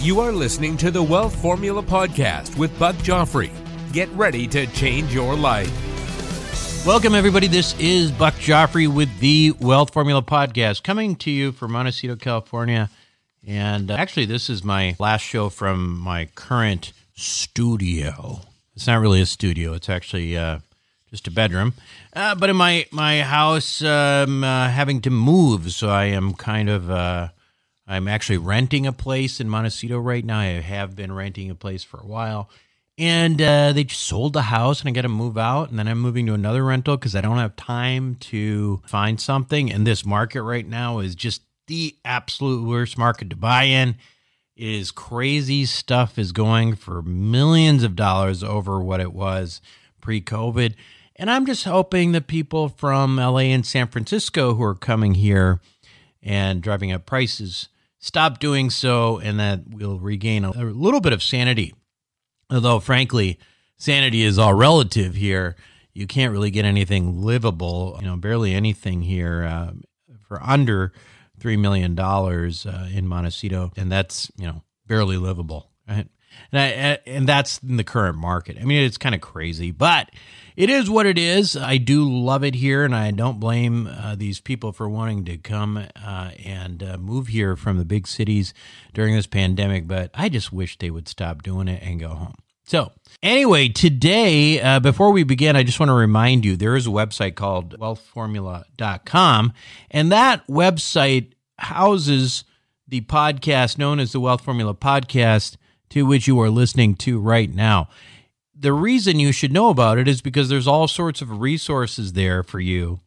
You are listening to the Wealth Formula Podcast with Buck Joffrey. Get ready to change your life. Welcome, everybody. This is Buck Joffrey with the Wealth Formula Podcast, coming to you from Montecito, California. And uh, actually, this is my last show from my current studio. It's not really a studio; it's actually uh, just a bedroom. Uh, but in my my house, I'm uh, having to move, so I am kind of uh, I'm actually renting a place in Montecito right now. I have been renting a place for a while. And uh, they sold the house and I got to move out. And then I'm moving to another rental because I don't have time to find something. And this market right now is just the absolute worst market to buy in. It is crazy stuff is going for millions of dollars over what it was pre COVID. And I'm just hoping that people from LA and San Francisco who are coming here and driving up prices stop doing so and that we'll regain a, a little bit of sanity. Although, frankly, sanity is all relative here. You can't really get anything livable, you know, barely anything here uh, for under $3 million uh, in Montecito. And that's, you know, barely livable. Right? And, I, and that's in the current market. I mean, it's kind of crazy, but it is what it is. I do love it here, and I don't blame uh, these people for wanting to come uh, and uh, move here from the big cities during this pandemic. But I just wish they would stop doing it and go home. So, anyway, today, uh, before we begin, I just want to remind you there is a website called wealthformula.com, and that website houses the podcast known as the Wealth Formula Podcast, to which you are listening to right now the reason you should know about it is because there's all sorts of resources there for you.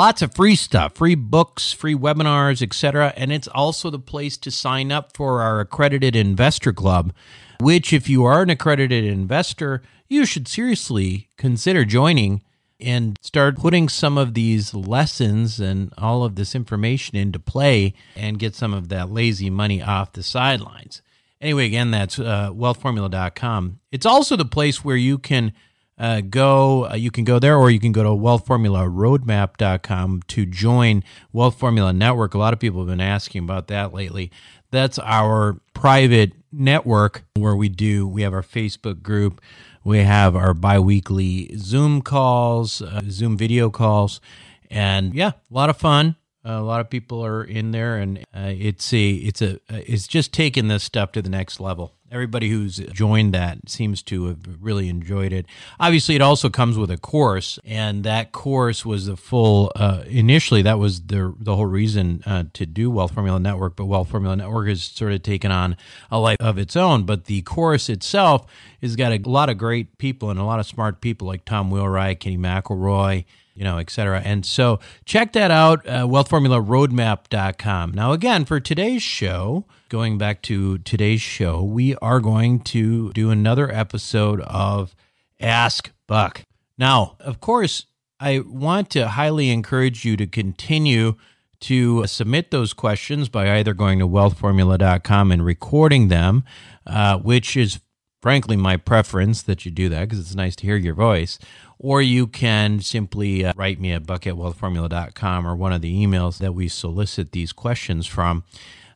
Lots of free stuff, free books, free webinars, etc. And it's also the place to sign up for our accredited investor club, which if you are an accredited investor, you should seriously consider joining and start putting some of these lessons and all of this information into play and get some of that lazy money off the sidelines. Anyway, again, that's uh, wealthformula.com. It's also the place where you can uh, go. Uh, you can go there, or you can go to wealthformularoadmap.com to join Wealth Formula Network. A lot of people have been asking about that lately. That's our private network where we do. We have our Facebook group. We have our biweekly Zoom calls, uh, Zoom video calls, and yeah, a lot of fun a lot of people are in there, and uh, it's a it's a it's just taken this stuff to the next level. Everybody who's joined that seems to have really enjoyed it. Obviously, it also comes with a course, and that course was the full. Uh, initially, that was the the whole reason uh, to do Wealth Formula Network, but Wealth Formula Network has sort of taken on a life of its own. But the course itself has got a lot of great people and a lot of smart people like Tom Wheelwright, Kenny McElroy you know, et cetera. And so check that out, uh, wealthformularoadmap.com. Now, again, for today's show, going back to today's show, we are going to do another episode of Ask Buck. Now, of course, I want to highly encourage you to continue to submit those questions by either going to wealthformula.com and recording them, uh, which is frankly my preference that you do that because it's nice to hear your voice or you can simply uh, write me at bucketwealthformula.com or one of the emails that we solicit these questions from.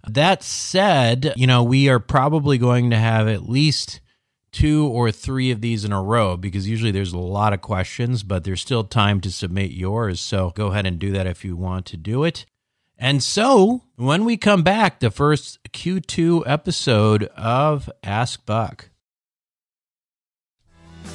That said, you know, we are probably going to have at least two or three of these in a row because usually there's a lot of questions, but there's still time to submit yours. So go ahead and do that if you want to do it. And so when we come back, the first Q2 episode of Ask Buck.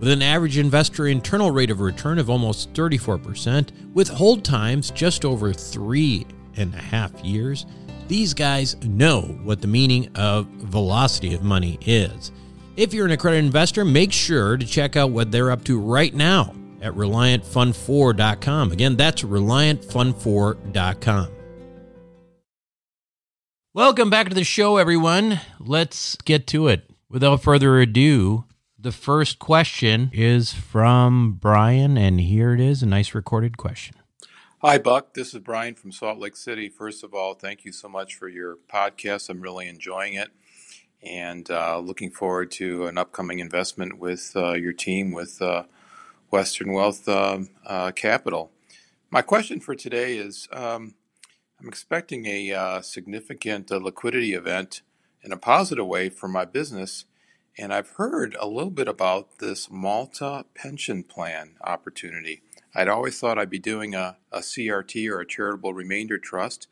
With an average investor internal rate of return of almost 34%, with hold times just over three and a half years, these guys know what the meaning of velocity of money is. If you're an accredited investor, make sure to check out what they're up to right now at ReliantFund4.com. Again, that's ReliantFund4.com. Welcome back to the show, everyone. Let's get to it. Without further ado, the first question is from Brian, and here it is a nice recorded question. Hi, Buck. This is Brian from Salt Lake City. First of all, thank you so much for your podcast. I'm really enjoying it and uh, looking forward to an upcoming investment with uh, your team with uh, Western Wealth um, uh, Capital. My question for today is um, I'm expecting a uh, significant uh, liquidity event in a positive way for my business, and I've heard a little bit about this Malta pension plan opportunity. I'd always thought I'd be doing a, a CRT or a charitable remainder trust,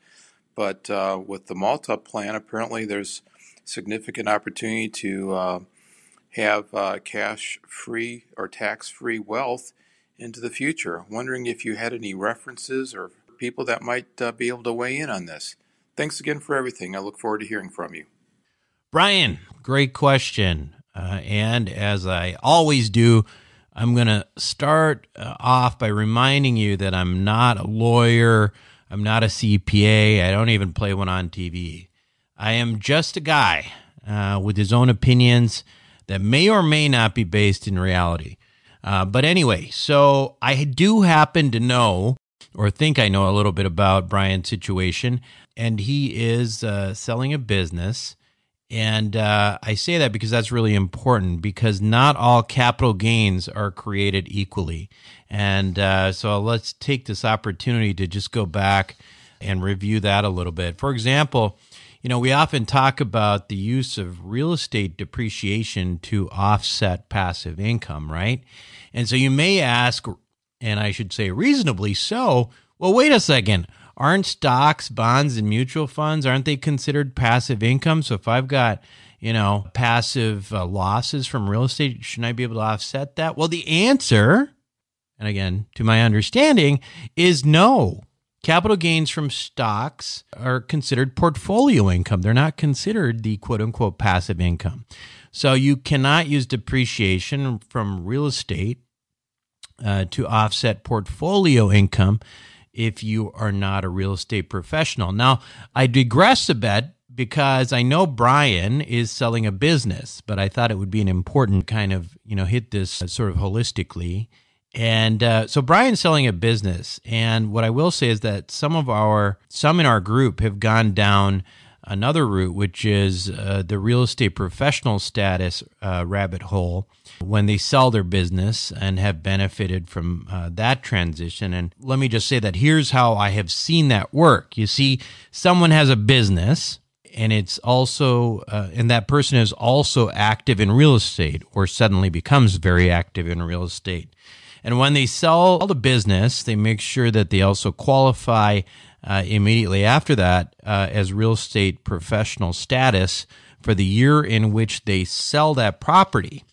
but with the Malta plan, apparently there's significant opportunity to uh, have uh, cash free or tax free wealth into the future. Wondering if you had any references or people that might uh, be able to weigh in on this. Thanks again for everything. I look forward to hearing from you. Brian, great question. Uh, and as I always do, I'm going to start uh, off by reminding you that I'm not a lawyer. I'm not a CPA. I don't even play one on TV. I am just a guy uh, with his own opinions that may or may not be based in reality. Uh, but anyway, so I do happen to know or think I know a little bit about Brian's situation, and he is uh, selling a business. And uh, I say that because that's really important because not all capital gains are created equally. And uh, so let's take this opportunity to just go back and review that a little bit. For example, you know, we often talk about the use of real estate depreciation to offset passive income, right? And so you may ask, and I should say reasonably so, well, wait a second. Aren't stocks, bonds, and mutual funds, aren't they considered passive income? So if I've got, you know, passive uh, losses from real estate, shouldn't I be able to offset that? Well, the answer, and again, to my understanding, is no. Capital gains from stocks are considered portfolio income. They're not considered the quote unquote passive income. So you cannot use depreciation from real estate uh, to offset portfolio income if you are not a real estate professional. Now, I digress a bit because I know Brian is selling a business, but I thought it would be an important kind of, you know, hit this sort of holistically. And uh, so Brian's selling a business. And what I will say is that some of our, some in our group have gone down another route, which is uh, the real estate professional status uh, rabbit hole when they sell their business and have benefited from uh, that transition. And let me just say that here's how I have seen that work. You see, someone has a business and it's also uh, and that person is also active in real estate or suddenly becomes very active in real estate and when they sell all the business, they make sure that they also qualify uh, immediately after that uh, as real estate professional status for the year in which they sell that property.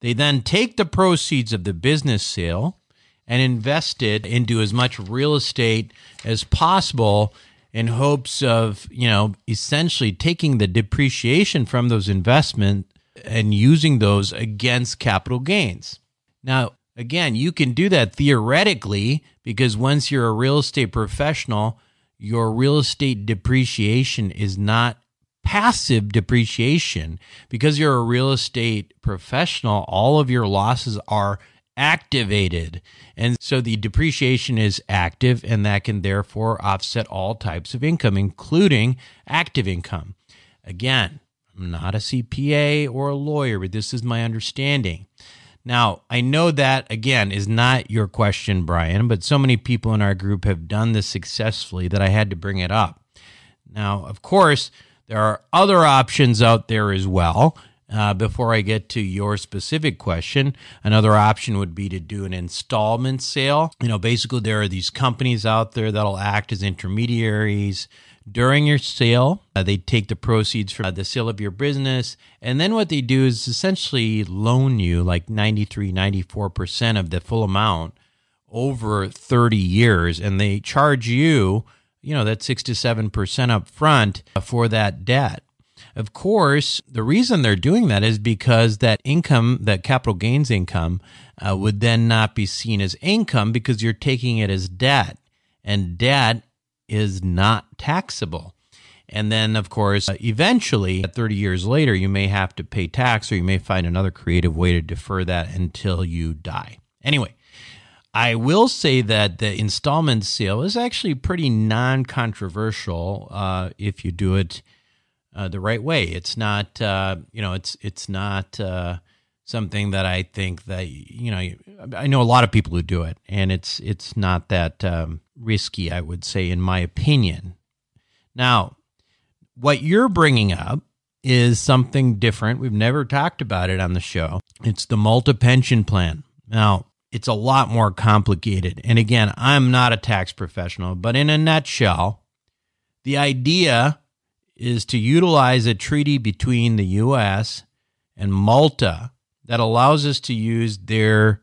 They then take the proceeds of the business sale and invest it into as much real estate as possible in hopes of, you know, essentially taking the depreciation from those investments and using those against capital gains. Now, Again, you can do that theoretically because once you're a real estate professional, your real estate depreciation is not passive depreciation. Because you're a real estate professional, all of your losses are activated. And so the depreciation is active, and that can therefore offset all types of income, including active income. Again, I'm not a CPA or a lawyer, but this is my understanding. Now, I know that again is not your question, Brian, but so many people in our group have done this successfully that I had to bring it up. Now, of course, there are other options out there as well. Uh, before I get to your specific question, another option would be to do an installment sale. You know, basically, there are these companies out there that'll act as intermediaries during your sale. Uh, they take the proceeds from uh, the sale of your business. And then what they do is essentially loan you like 93, 94% of the full amount over 30 years. And they charge you, you know, that 6 to 7% up front for that debt. Of course, the reason they're doing that is because that income, that capital gains income, uh, would then not be seen as income because you're taking it as debt. And debt is not taxable. And then, of course, eventually, 30 years later, you may have to pay tax or you may find another creative way to defer that until you die. Anyway, I will say that the installment sale is actually pretty non controversial uh, if you do it uh, the right way. It's not, uh, you know, it's, it's not uh, something that I think that, you know, I know a lot of people who do it and it's, it's not that, um, risky, I would say, in my opinion. Now, what you're bringing up is something different. We've never talked about it on the show. It's the Malta pension plan. Now, it's a lot more complicated. And again, I'm not a tax professional, but in a nutshell, the idea is to utilize a treaty between the US and Malta that allows us to use their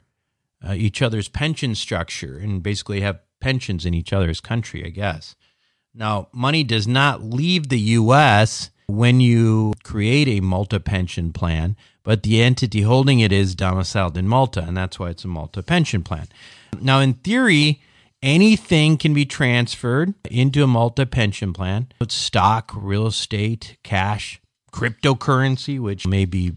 uh, each other's pension structure and basically have pensions in each other's country, I guess. Now, money does not leave the U.S. when you create a Malta pension plan, but the entity holding it is domiciled in Malta, and that's why it's a Malta pension plan. Now, in theory, anything can be transferred into a Malta pension plan. Stock, real estate, cash, cryptocurrency, which may be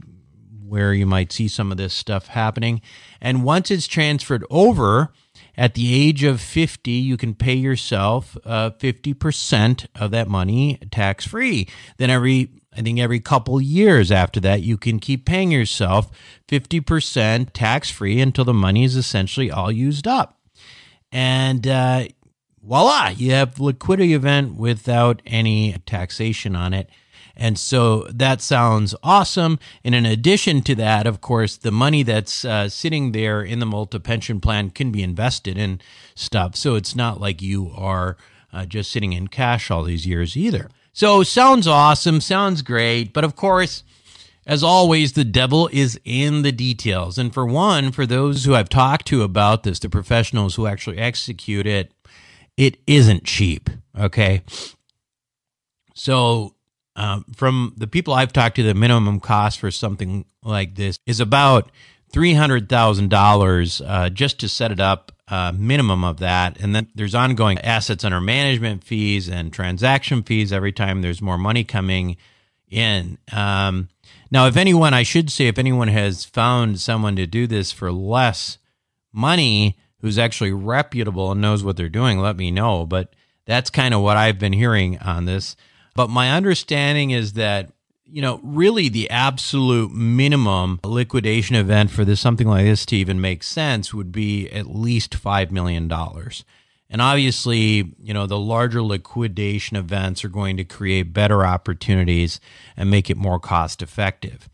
where you might see some of this stuff happening. And once it's transferred over, at the age of 50, you can pay yourself uh, 50% of that money tax free. Then every I think every couple years after that, you can keep paying yourself 50% tax free until the money is essentially all used up. And uh, voila, you have liquidity event without any taxation on it. And so that sounds awesome. And in addition to that, of course, the money that's uh, sitting there in the Malta pension plan can be invested in stuff. So it's not like you are uh, just sitting in cash all these years either. So sounds awesome, sounds great. But of course, as always, the devil is in the details. And for one, for those who I've talked to about this, the professionals who actually execute it, it isn't cheap. Okay. So um, from the people I've talked to, the minimum cost for something like this is about three hundred thousand uh, dollars just to set it up. Uh, minimum of that, and then there's ongoing assets under management fees and transaction fees every time there's more money coming in. Um, now, if anyone, I should say, if anyone has found someone to do this for less money who's actually reputable and knows what they're doing, let me know. But that's kind of what I've been hearing on this. But my understanding is that you know, really the absolute minimum liquidation event for this something like this to even make sense would be at least five million dollars. And obviously, you know, the larger liquidation events are going to create better opportunities and make it more cost effective.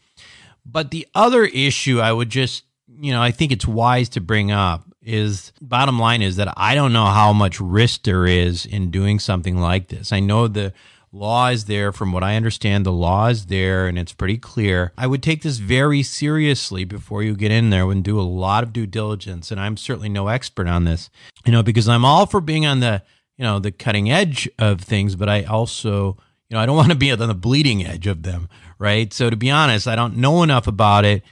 But the other issue I would just, you know, I think it's wise to bring up is bottom line is that I don't know how much risk there is in doing something like this. I know the law is there. From what I understand, the law is there and it's pretty clear. I would take this very seriously before you get in there and do a lot of due diligence. And I'm certainly no expert on this, you know, because I'm all for being on the, you know, the cutting edge of things, but I also, you know, I don't want to be on the bleeding edge of them, right? So to be honest, I don't know enough about it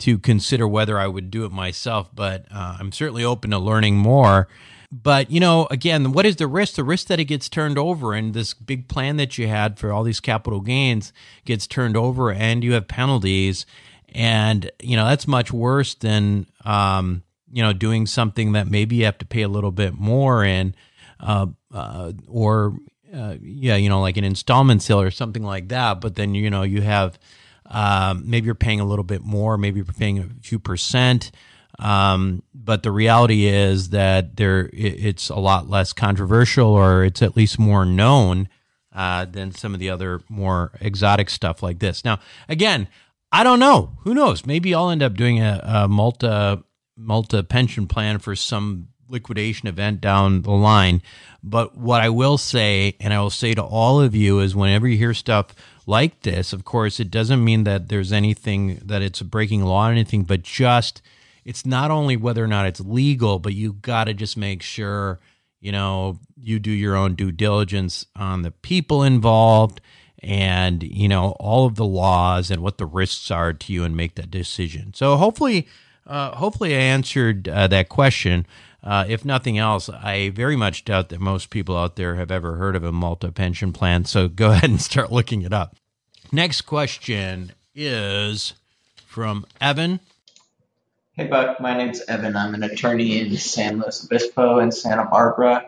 to consider whether I would do it myself, but uh, I'm certainly open to learning more but you know, again, what is the risk? The risk that it gets turned over, and this big plan that you had for all these capital gains gets turned over, and you have penalties, and you know that's much worse than um, you know doing something that maybe you have to pay a little bit more in, uh, uh, or uh, yeah, you know, like an installment sale or something like that. But then you know you have um, maybe you're paying a little bit more, maybe you're paying a few percent. Um, but the reality is that there it's a lot less controversial, or it's at least more known uh, than some of the other more exotic stuff like this. Now, again, I don't know. Who knows? Maybe I'll end up doing a, a Malta Malta pension plan for some liquidation event down the line. But what I will say, and I will say to all of you, is whenever you hear stuff like this, of course, it doesn't mean that there's anything that it's breaking law or anything, but just it's not only whether or not it's legal, but you got to just make sure, you know, you do your own due diligence on the people involved and, you know, all of the laws and what the risks are to you and make that decision. So hopefully, uh, hopefully I answered uh, that question. Uh, if nothing else, I very much doubt that most people out there have ever heard of a Malta pension plan. So go ahead and start looking it up. Next question is from Evan. Hey, Buck. My name's Evan. I'm an attorney in San Luis Obispo and Santa Barbara.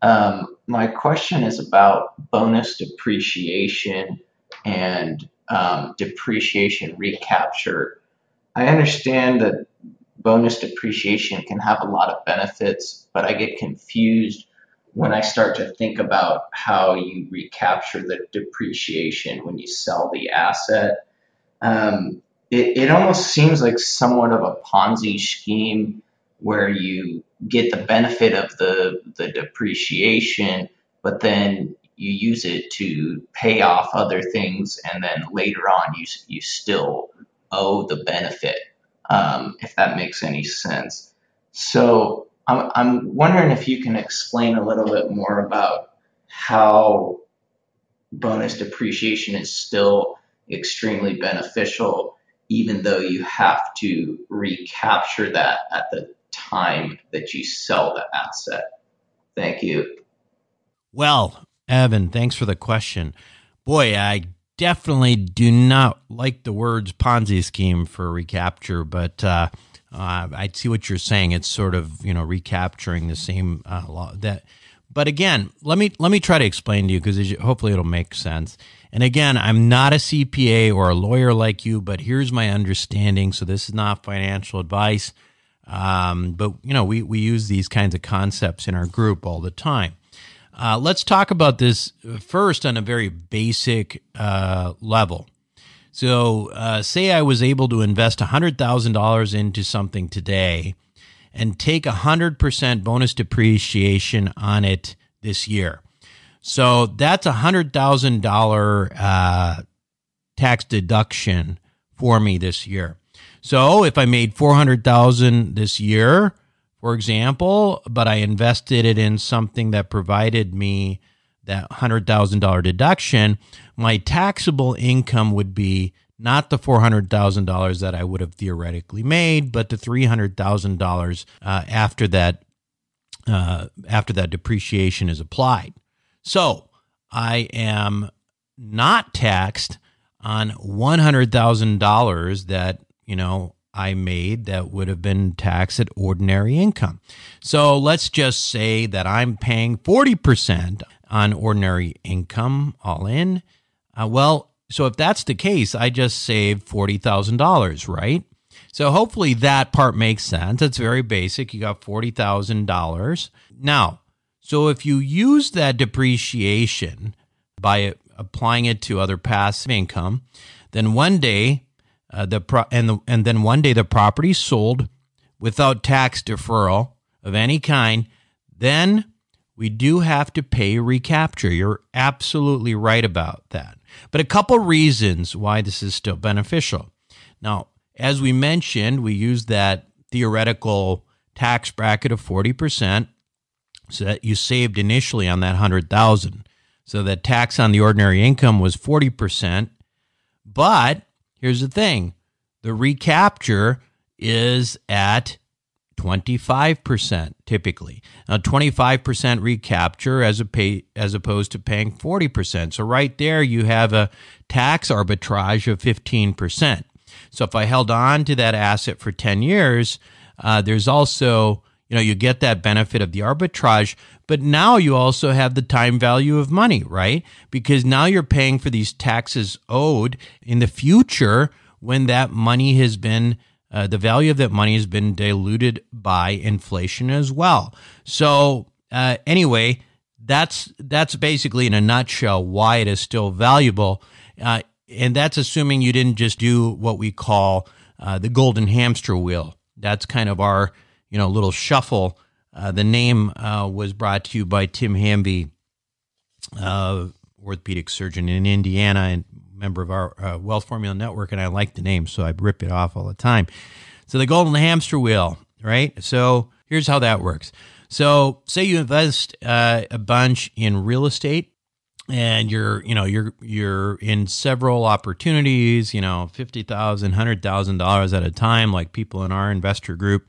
Um, my question is about bonus depreciation and um, depreciation recapture. I understand that bonus depreciation can have a lot of benefits, but I get confused when I start to think about how you recapture the depreciation when you sell the asset. Um, it, it almost seems like somewhat of a Ponzi scheme where you get the benefit of the, the depreciation, but then you use it to pay off other things, and then later on you, you still owe the benefit, um, if that makes any sense. So I'm, I'm wondering if you can explain a little bit more about how bonus depreciation is still extremely beneficial even though you have to recapture that at the time that you sell the asset? Thank you. Well, Evan, thanks for the question. Boy, I definitely do not like the words Ponzi scheme for recapture, but uh, uh, I see what you're saying. It's sort of you know recapturing the same uh, law that. But again, let me let me try to explain to you because hopefully it'll make sense. And again, I'm not a CPA or a lawyer like you, but here's my understanding. So this is not financial advice. Um, but you know, we, we use these kinds of concepts in our group all the time. Uh, let's talk about this first on a very basic uh, level. So, uh, say I was able to invest $100,000 into something today and take 100% bonus depreciation on it this year. So that's a hundred thousand dollar uh, tax deduction for me this year. So if I made four hundred thousand this year, for example, but I invested it in something that provided me that hundred thousand dollar deduction, my taxable income would be not the four hundred thousand dollars that I would have theoretically made, but the three hundred thousand uh, dollars after that uh, after that depreciation is applied. So I am not taxed on $100,000 that, you know, I made that would have been taxed at ordinary income. So let's just say that I'm paying 40% on ordinary income all in. Uh, well, so if that's the case, I just saved $40,000, right? So hopefully that part makes sense. It's very basic. You got $40,000. Now, so if you use that depreciation by applying it to other passive income, then one day uh, the pro- and the, and then one day the property sold without tax deferral of any kind, then we do have to pay recapture. You're absolutely right about that. But a couple reasons why this is still beneficial. Now, as we mentioned, we use that theoretical tax bracket of 40% so that you saved initially on that 100,000. So that tax on the ordinary income was 40%. But here's the thing, the recapture is at 25% typically. Now 25% recapture as a pay, as opposed to paying 40%. So right there you have a tax arbitrage of 15%. So if I held on to that asset for 10 years, uh, there's also, you know, you get that benefit of the arbitrage, but now you also have the time value of money, right? Because now you're paying for these taxes owed in the future when that money has been uh, the value of that money has been diluted by inflation as well. So uh, anyway, that's that's basically in a nutshell why it is still valuable, uh, and that's assuming you didn't just do what we call uh, the golden hamster wheel. That's kind of our you know little shuffle. Uh, the name uh, was brought to you by Tim Hamby, orthopedic surgeon in Indiana, and member of our uh, Wealth Formula Network, and I like the name, so I rip it off all the time. So the golden hamster wheel, right? So here's how that works. So say you invest uh, a bunch in real estate, and you're you know you're you're in several opportunities, you know fifty thousand, hundred thousand dollars at a time, like people in our investor group.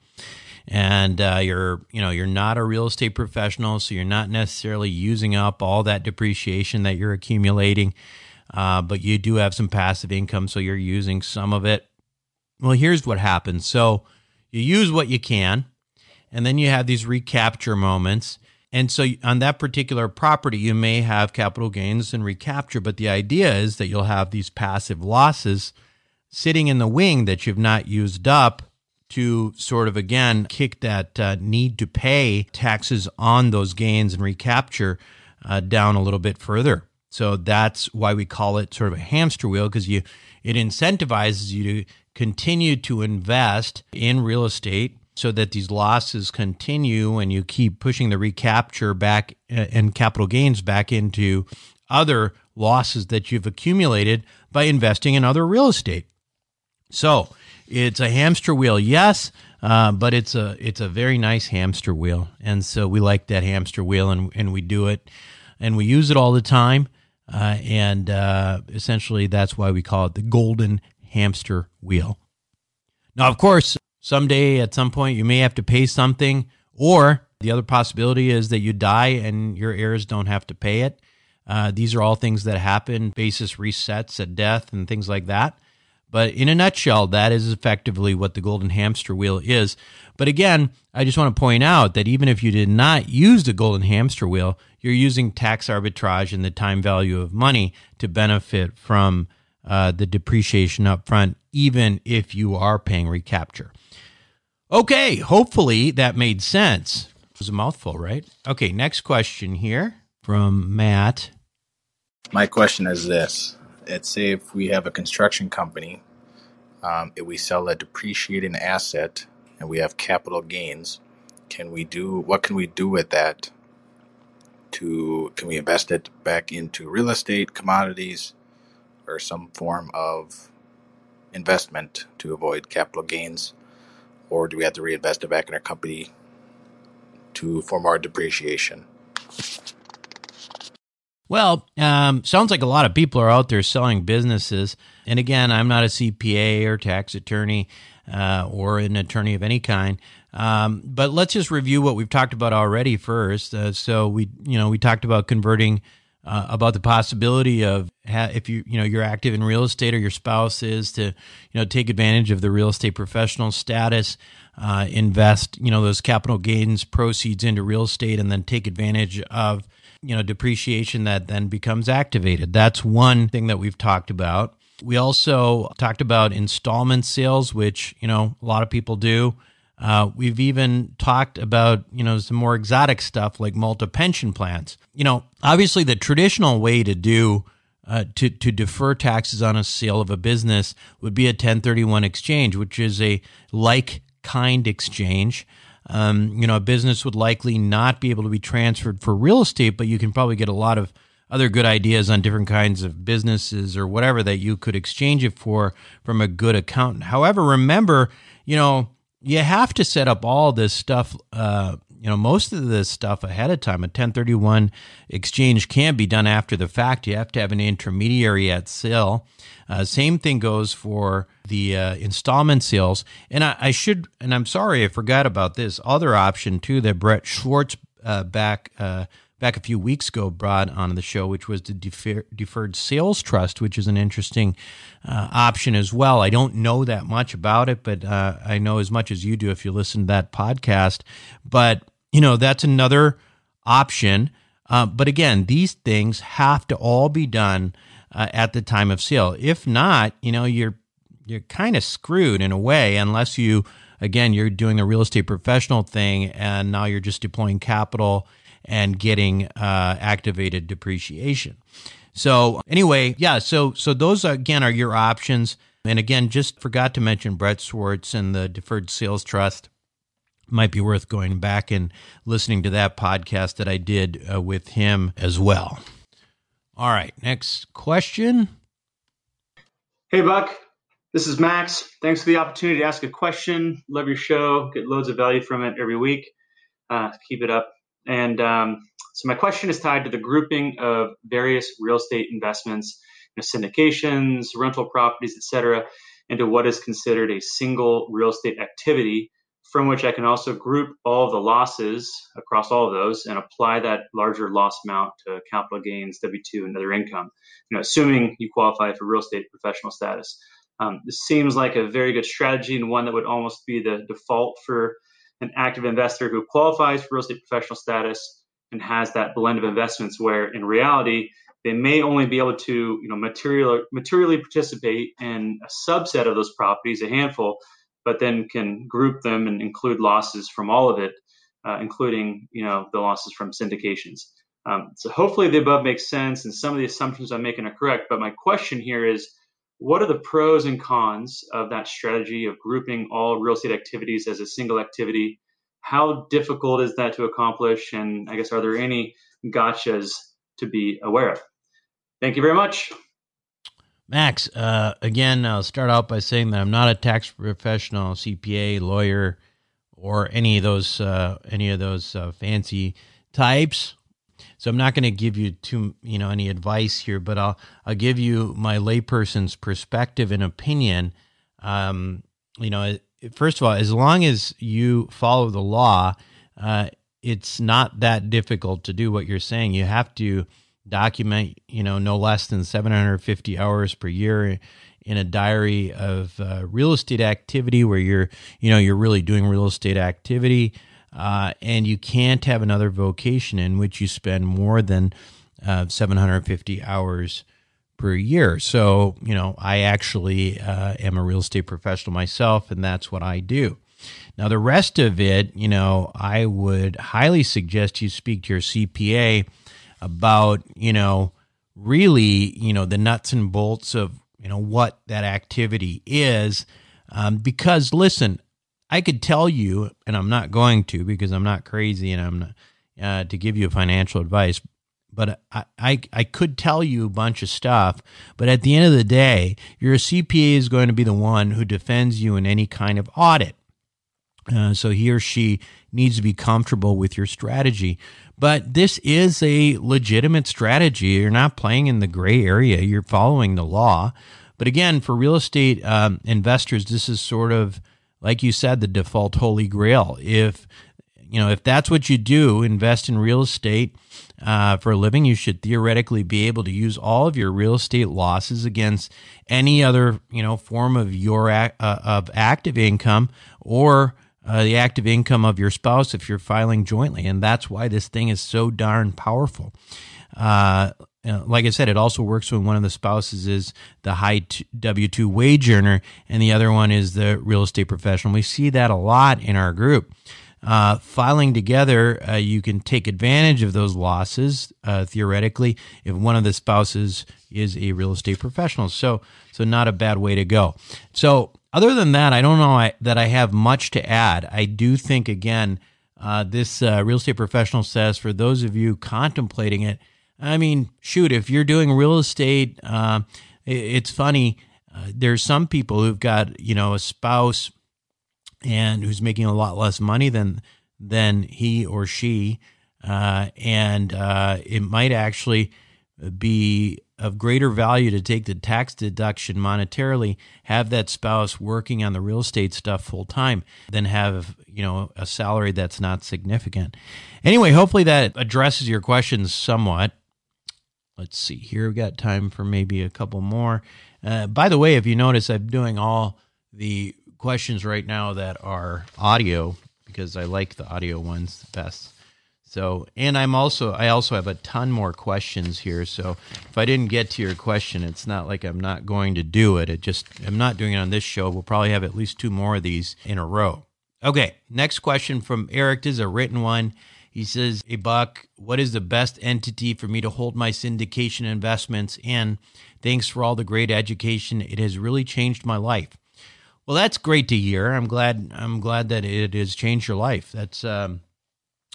And uh, you're, you know, you're not a real estate professional, so you're not necessarily using up all that depreciation that you're accumulating uh, but you do have some passive income, so you're using some of it. Well, here's what happens. So you use what you can, and then you have these recapture moments. And so on that particular property, you may have capital gains and recapture, but the idea is that you'll have these passive losses sitting in the wing that you've not used up to sort of again kick that uh, need to pay taxes on those gains and recapture uh, down a little bit further. So that's why we call it sort of a hamster wheel because you it incentivizes you to continue to invest in real estate so that these losses continue and you keep pushing the recapture back uh, and capital gains back into other losses that you've accumulated by investing in other real estate. So it's a hamster wheel, yes, uh, but it's a it's a very nice hamster wheel, and so we like that hamster wheel, and and we do it, and we use it all the time. Uh, and uh, essentially, that's why we call it the golden hamster wheel. Now, of course, someday at some point you may have to pay something, or the other possibility is that you die and your heirs don't have to pay it. Uh, these are all things that happen, basis resets at death and things like that. But in a nutshell, that is effectively what the golden hamster wheel is. But again, I just want to point out that even if you did not use the golden hamster wheel, you're using tax arbitrage and the time value of money to benefit from uh, the depreciation up front, even if you are paying recapture. Okay, hopefully that made sense. It was a mouthful, right? Okay, next question here from Matt. My question is this let's say if we have a construction company, um, if we sell a depreciating asset and we have capital gains, can we do what can we do with that? To can we invest it back into real estate, commodities, or some form of investment to avoid capital gains, or do we have to reinvest it back in our company to for more depreciation? Well, um, sounds like a lot of people are out there selling businesses. And again, I'm not a CPA or tax attorney uh, or an attorney of any kind. Um, but let's just review what we've talked about already first. Uh, so we, you know, we talked about converting, uh, about the possibility of ha- if you, you know, you're active in real estate or your spouse is to, you know, take advantage of the real estate professional status, uh, invest, you know, those capital gains proceeds into real estate, and then take advantage of you know depreciation that then becomes activated. That's one thing that we've talked about. We also talked about installment sales, which you know a lot of people do. Uh, we've even talked about you know some more exotic stuff like Malta pension plans. You know, obviously the traditional way to do uh, to to defer taxes on a sale of a business would be a 1031 exchange, which is a like kind exchange. Um, you know, a business would likely not be able to be transferred for real estate, but you can probably get a lot of other good ideas on different kinds of businesses or whatever that you could exchange it for from a good accountant. However, remember, you know, you have to set up all this stuff, uh, you know, most of this stuff ahead of time. A 1031 exchange can't be done after the fact. You have to have an intermediary at sale. Uh, same thing goes for the uh, installment sales. And I, I, should, and I'm sorry, I forgot about this other option too that Brett Swarts uh, back uh, back a few weeks ago brought on the show, which was the defer- deferred sales trust, which is an interesting uh, option as well. I don't know that much about it, but uh, I know as much as you do if you listen to that podcast. But you know that's another option. Uh, but again, these things have to all be done uh, at the time of sale. If not, you know you're you're kind of screwed in a way unless you again you're doing the real estate professional thing and now you're just deploying capital and getting uh, activated depreciation. So anyway, yeah, so so those again are your options. And again, just forgot to mention Brett Swarts and the Deferred Sales Trust. Might be worth going back and listening to that podcast that I did uh, with him as well. All right, next question. Hey, Buck. This is Max. Thanks for the opportunity to ask a question. Love your show. Get loads of value from it every week. Uh, keep it up. And um, so my question is tied to the grouping of various real estate investments, you know, syndications, rental properties, etc., into what is considered a single real estate activity from which I can also group all the losses across all of those and apply that larger loss amount to capital gains, W-2, and other income, you know, assuming you qualify for real estate professional status. Um, this seems like a very good strategy and one that would almost be the default for an active investor who qualifies for real estate professional status and has that blend of investments where in reality they may only be able to you know material, materially participate in a subset of those properties a handful but then can group them and include losses from all of it uh, including you know the losses from syndications um, so hopefully the above makes sense and some of the assumptions i'm making are correct but my question here is what are the pros and cons of that strategy of grouping all real estate activities as a single activity? How difficult is that to accomplish? And I guess, are there any gotchas to be aware of? Thank you very much. Max, uh, again, I'll start out by saying that I'm not a tax professional, CPA, lawyer, or any of those uh, any of those uh, fancy types. So I'm not going to give you too, you know, any advice here, but I'll I'll give you my layperson's perspective and opinion. Um, you know, first of all, as long as you follow the law, uh, it's not that difficult to do what you're saying. You have to document, you know, no less than 750 hours per year in a diary of uh, real estate activity where you're, you know, you're really doing real estate activity. Uh, and you can't have another vocation in which you spend more than uh, 750 hours per year. So, you know, I actually uh, am a real estate professional myself, and that's what I do. Now, the rest of it, you know, I would highly suggest you speak to your CPA about, you know, really, you know, the nuts and bolts of, you know, what that activity is. Um, because listen, I could tell you, and I'm not going to because I'm not crazy and I'm not uh, to give you financial advice. But I, I, I could tell you a bunch of stuff. But at the end of the day, your CPA is going to be the one who defends you in any kind of audit. Uh, so he or she needs to be comfortable with your strategy. But this is a legitimate strategy. You're not playing in the gray area, you're following the law. But again, for real estate um, investors, this is sort of like you said, the default holy grail. If you know if that's what you do, invest in real estate uh, for a living, you should theoretically be able to use all of your real estate losses against any other you know form of your uh, of active income or uh, the active income of your spouse if you're filing jointly, and that's why this thing is so darn powerful. Uh, uh, like I said, it also works when one of the spouses is the high W 2 wage earner and the other one is the real estate professional. We see that a lot in our group. Uh, filing together, uh, you can take advantage of those losses uh, theoretically if one of the spouses is a real estate professional. So, so not a bad way to go. So, other than that, I don't know I, that I have much to add. I do think again, uh, this uh, real estate professional says for those of you contemplating it, I mean, shoot, if you're doing real estate, uh, it's funny. Uh, there's some people who've got you know a spouse and who's making a lot less money than than he or she, uh, and uh, it might actually be of greater value to take the tax deduction monetarily, have that spouse working on the real estate stuff full time, than have you know a salary that's not significant. Anyway, hopefully that addresses your questions somewhat. Let's see here. We've got time for maybe a couple more. Uh, by the way, if you notice, I'm doing all the questions right now that are audio because I like the audio ones best. So, and I'm also I also have a ton more questions here. So, if I didn't get to your question, it's not like I'm not going to do it. It just I'm not doing it on this show. We'll probably have at least two more of these in a row. Okay, next question from Eric this is a written one. He says, "Hey Buck, what is the best entity for me to hold my syndication investments in? Thanks for all the great education. It has really changed my life." Well, that's great to hear. I'm glad. I'm glad that it has changed your life. That's um,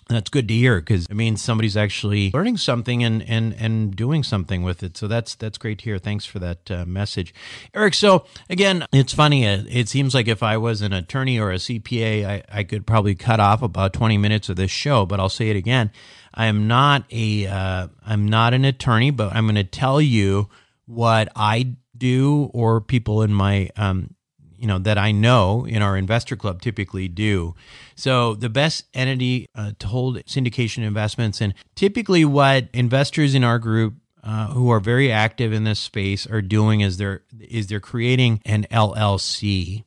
that's good to hear because it means somebody's actually learning something and and and doing something with it. So that's that's great to hear. Thanks for that uh, message, Eric. So again, it's funny. Uh, it seems like if I was an attorney or a CPA, I, I could probably cut off about twenty minutes of this show. But I'll say it again. I am not a uh, I'm not an attorney, but I'm going to tell you what I do or people in my um, you know that I know in our investor club typically do. So the best entity uh, to hold syndication investments, and typically what investors in our group uh, who are very active in this space are doing is they're is they're creating an LLC.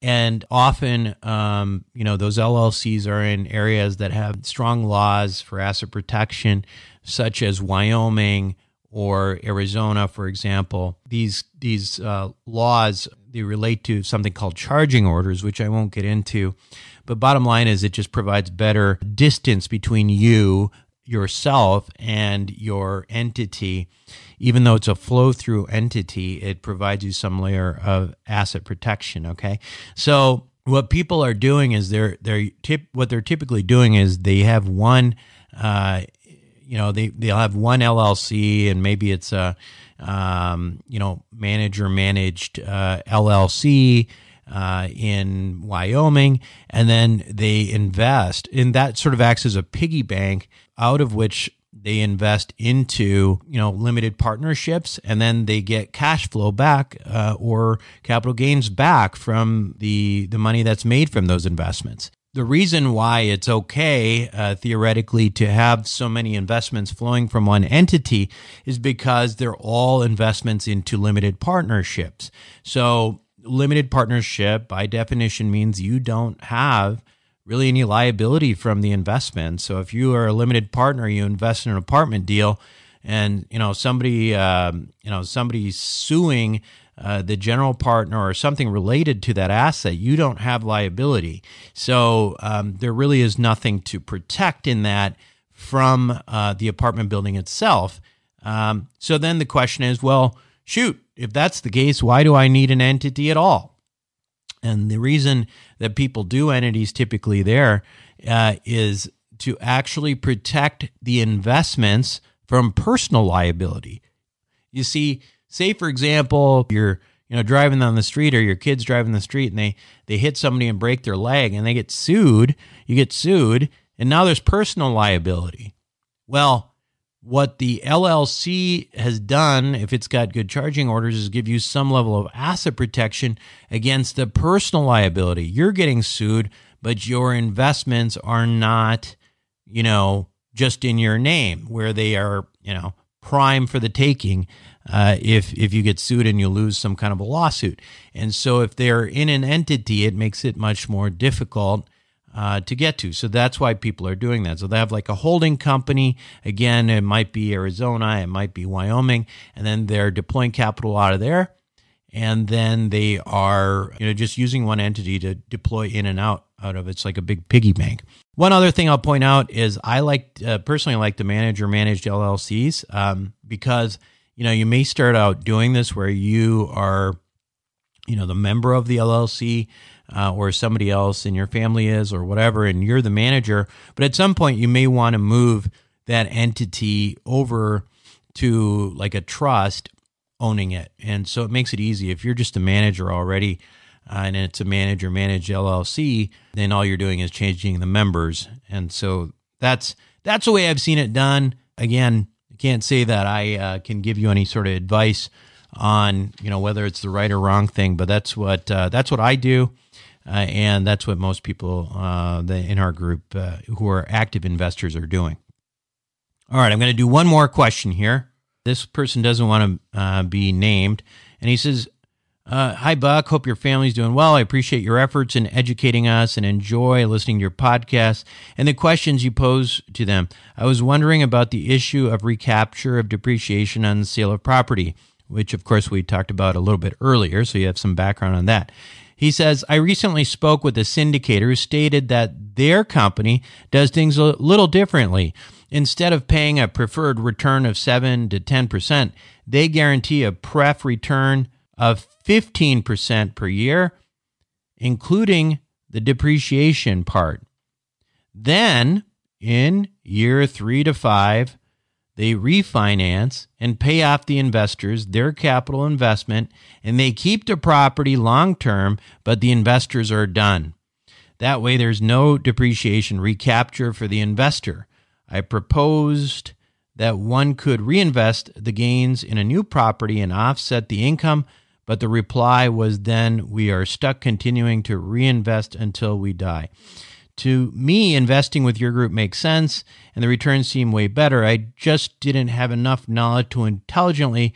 And often, um, you know, those LLCs are in areas that have strong laws for asset protection, such as Wyoming, or Arizona, for example, these these uh, laws they relate to something called charging orders, which I won't get into. But bottom line is, it just provides better distance between you yourself and your entity. Even though it's a flow through entity, it provides you some layer of asset protection. Okay, so what people are doing is they're they're tip what they're typically doing is they have one uh, you know they they'll have one LLC and maybe it's a um, you know manager managed uh, LLC uh, in Wyoming, and then they invest, and that sort of acts as a piggy bank out of which they invest into you know limited partnerships. And then they get cash flow back uh, or capital gains back from the the money that's made from those investments the reason why it's okay uh, theoretically to have so many investments flowing from one entity is because they're all investments into limited partnerships. So, limited partnership by definition means you don't have really any liability from the investment. So, if you are a limited partner, you invest in an apartment deal, and you know somebody, um, you know somebody's suing uh, the general partner or something related to that asset, you don't have liability. So um, there really is nothing to protect in that from uh, the apartment building itself. Um, so then the question is well, shoot, if that's the case, why do I need an entity at all? And the reason that people do entities typically there uh, is to actually protect the investments from personal liability. You see, say for example you're you know driving on the street or your kids driving the street and they they hit somebody and break their leg and they get sued you get sued and now there's personal liability. Well what the LLC has done if it's got good charging orders is give you some level of asset protection against the personal liability. You're getting sued but your investments are not you know just in your name where they are you know prime for the taking uh, if if you get sued and you lose some kind of a lawsuit. And so if they're in an entity, it makes it much more difficult uh, to get to. So that's why people are doing that. So they have like a holding company. Again, it might be Arizona, it might be Wyoming, and then they're deploying capital out of there. And then they are, you know, just using one entity to deploy in and out out of it's like a big piggy bank. One other thing I'll point out is I like uh, personally like to manage or managed LLCs um, because you know, you may start out doing this where you are, you know, the member of the LLC uh, or somebody else in your family is or whatever, and you're the manager. But at some point, you may want to move that entity over to like a trust owning it. And so it makes it easy. If you're just a manager already, uh, and it's a manager managed LLC, then all you're doing is changing the members. And so that's that's the way I've seen it done. Again, can't say that I uh, can give you any sort of advice on you know whether it's the right or wrong thing, but that's what uh, that's what I do. Uh, and that's what most people uh, in our group uh, who are active investors are doing. All right, I'm going to do one more question here. This person doesn't want to uh, be named, and he says, uh, "Hi, Buck. Hope your family's doing well. I appreciate your efforts in educating us and enjoy listening to your podcast and the questions you pose to them. I was wondering about the issue of recapture of depreciation on the sale of property." Which, of course, we talked about a little bit earlier, so you have some background on that. He says, I recently spoke with a syndicator who stated that their company does things a little differently. Instead of paying a preferred return of 7 to 10%, they guarantee a pref return of 15% per year, including the depreciation part. Then, in year three to five, they refinance and pay off the investors their capital investment, and they keep the property long term, but the investors are done. That way, there's no depreciation recapture for the investor. I proposed that one could reinvest the gains in a new property and offset the income, but the reply was then we are stuck continuing to reinvest until we die. To me, investing with your group makes sense and the returns seem way better. I just didn't have enough knowledge to intelligently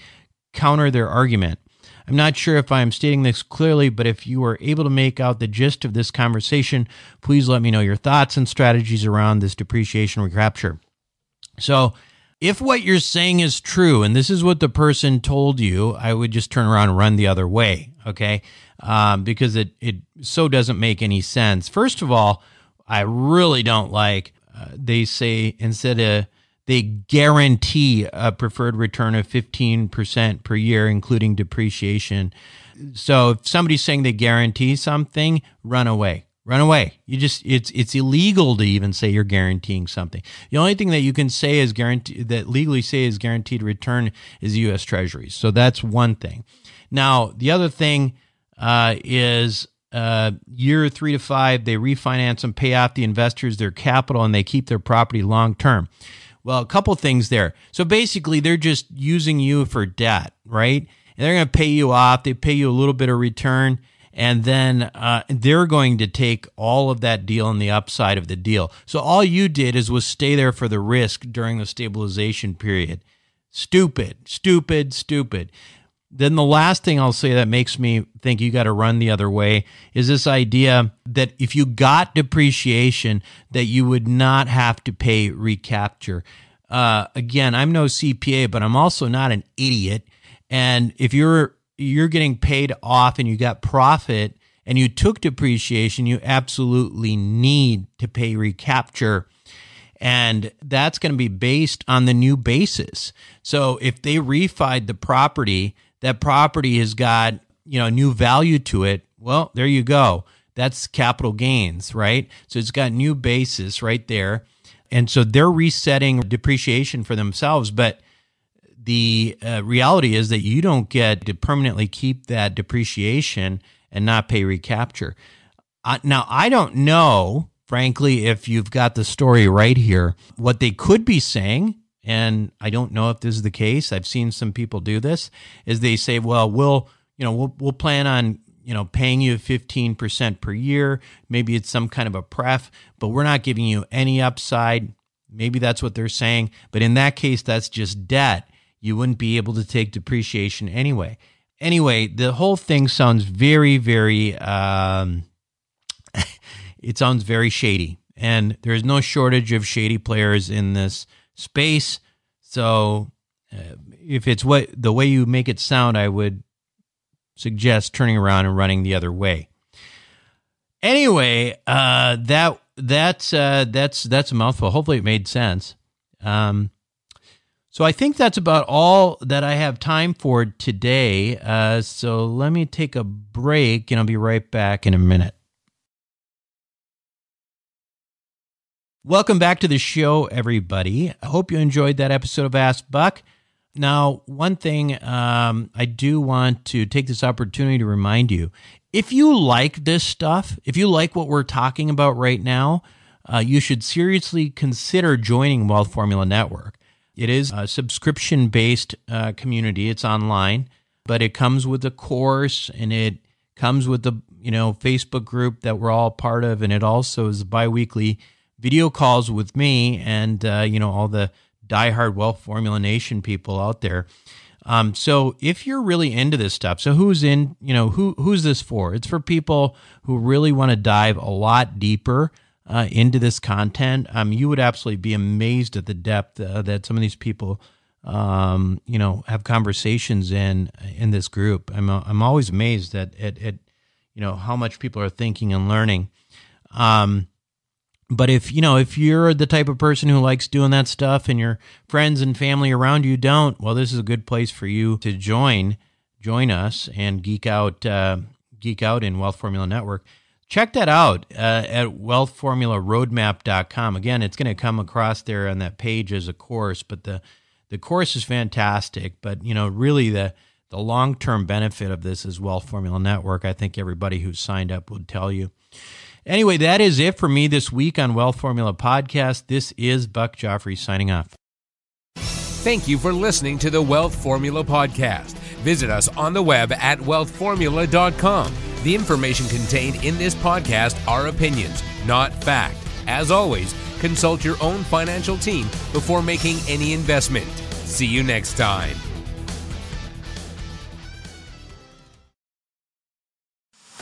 counter their argument. I'm not sure if I am stating this clearly, but if you are able to make out the gist of this conversation, please let me know your thoughts and strategies around this depreciation recapture. So, if what you're saying is true, and this is what the person told you, I would just turn around and run the other way, okay? Um, because it, it so doesn't make any sense. First of all, I really don't like. Uh, they say instead of they guarantee a preferred return of 15% per year, including depreciation. So if somebody's saying they guarantee something, run away. Run away. You just it's it's illegal to even say you're guaranteeing something. The only thing that you can say is guarantee that legally say is guaranteed return is U.S. Treasuries. So that's one thing. Now the other thing uh, is uh, year three to five, they refinance and pay off the investors their capital and they keep their property long term. Well, a couple things there. So basically, they're just using you for debt, right? And they're going to pay you off. They pay you a little bit of return, and then uh, they're going to take all of that deal and the upside of the deal. So all you did is was stay there for the risk during the stabilization period. Stupid, stupid, stupid. Then the last thing I'll say that makes me think you got to run the other way is this idea that if you got depreciation, that you would not have to pay recapture. Uh, again, I'm no CPA, but I'm also not an idiot. And if you're you're getting paid off and you got profit and you took depreciation, you absolutely need to pay recapture. And that's going to be based on the new basis. So if they refied the property, that property has got, you know, new value to it, well, there you go. That's capital gains, right? So it's got new basis right there. And so they're resetting depreciation for themselves, but the uh, reality is that you don't get to permanently keep that depreciation and not pay recapture. Uh, now, I don't know, frankly, if you've got the story right here. What they could be saying and I don't know if this is the case. I've seen some people do this. Is they say, well, we'll you know we'll we'll plan on you know paying you 15% per year. Maybe it's some kind of a pref, but we're not giving you any upside. Maybe that's what they're saying. But in that case, that's just debt. You wouldn't be able to take depreciation anyway. Anyway, the whole thing sounds very, very. Um, it sounds very shady, and there's no shortage of shady players in this space. So uh, if it's what the way you make it sound, I would suggest turning around and running the other way. Anyway, uh, that that's uh, that's that's a mouthful. Hopefully, it made sense. Um, so I think that's about all that I have time for today. Uh, so let me take a break, and I'll be right back in a minute. Welcome back to the show, everybody. I hope you enjoyed that episode of Ask Buck. Now, one thing um, I do want to take this opportunity to remind you if you like this stuff, if you like what we're talking about right now, uh, you should seriously consider joining Wealth Formula Network. It is a subscription based uh, community, it's online, but it comes with a course and it comes with the you know Facebook group that we're all part of, and it also is biweekly video calls with me and uh, you know all the diehard Wealth Formula Nation people out there. Um, so if you're really into this stuff, so who's in, you know, who who's this for? It's for people who really want to dive a lot deeper uh, into this content. Um, you would absolutely be amazed at the depth uh, that some of these people, um, you know, have conversations in in this group. I'm I'm always amazed at at, at you know how much people are thinking and learning. Um, but if you know if you're the type of person who likes doing that stuff and your friends and family around you don't well this is a good place for you to join join us and geek out uh, geek out in wealth formula network check that out uh, at wealthformularoadmap.com again it's going to come across there on that page as a course but the the course is fantastic but you know really the the long-term benefit of this is wealth formula network i think everybody who's signed up would tell you Anyway, that is it for me this week on Wealth Formula Podcast. This is Buck Joffrey signing off. Thank you for listening to the Wealth Formula Podcast. Visit us on the web at wealthformula.com. The information contained in this podcast are opinions, not fact. As always, consult your own financial team before making any investment. See you next time.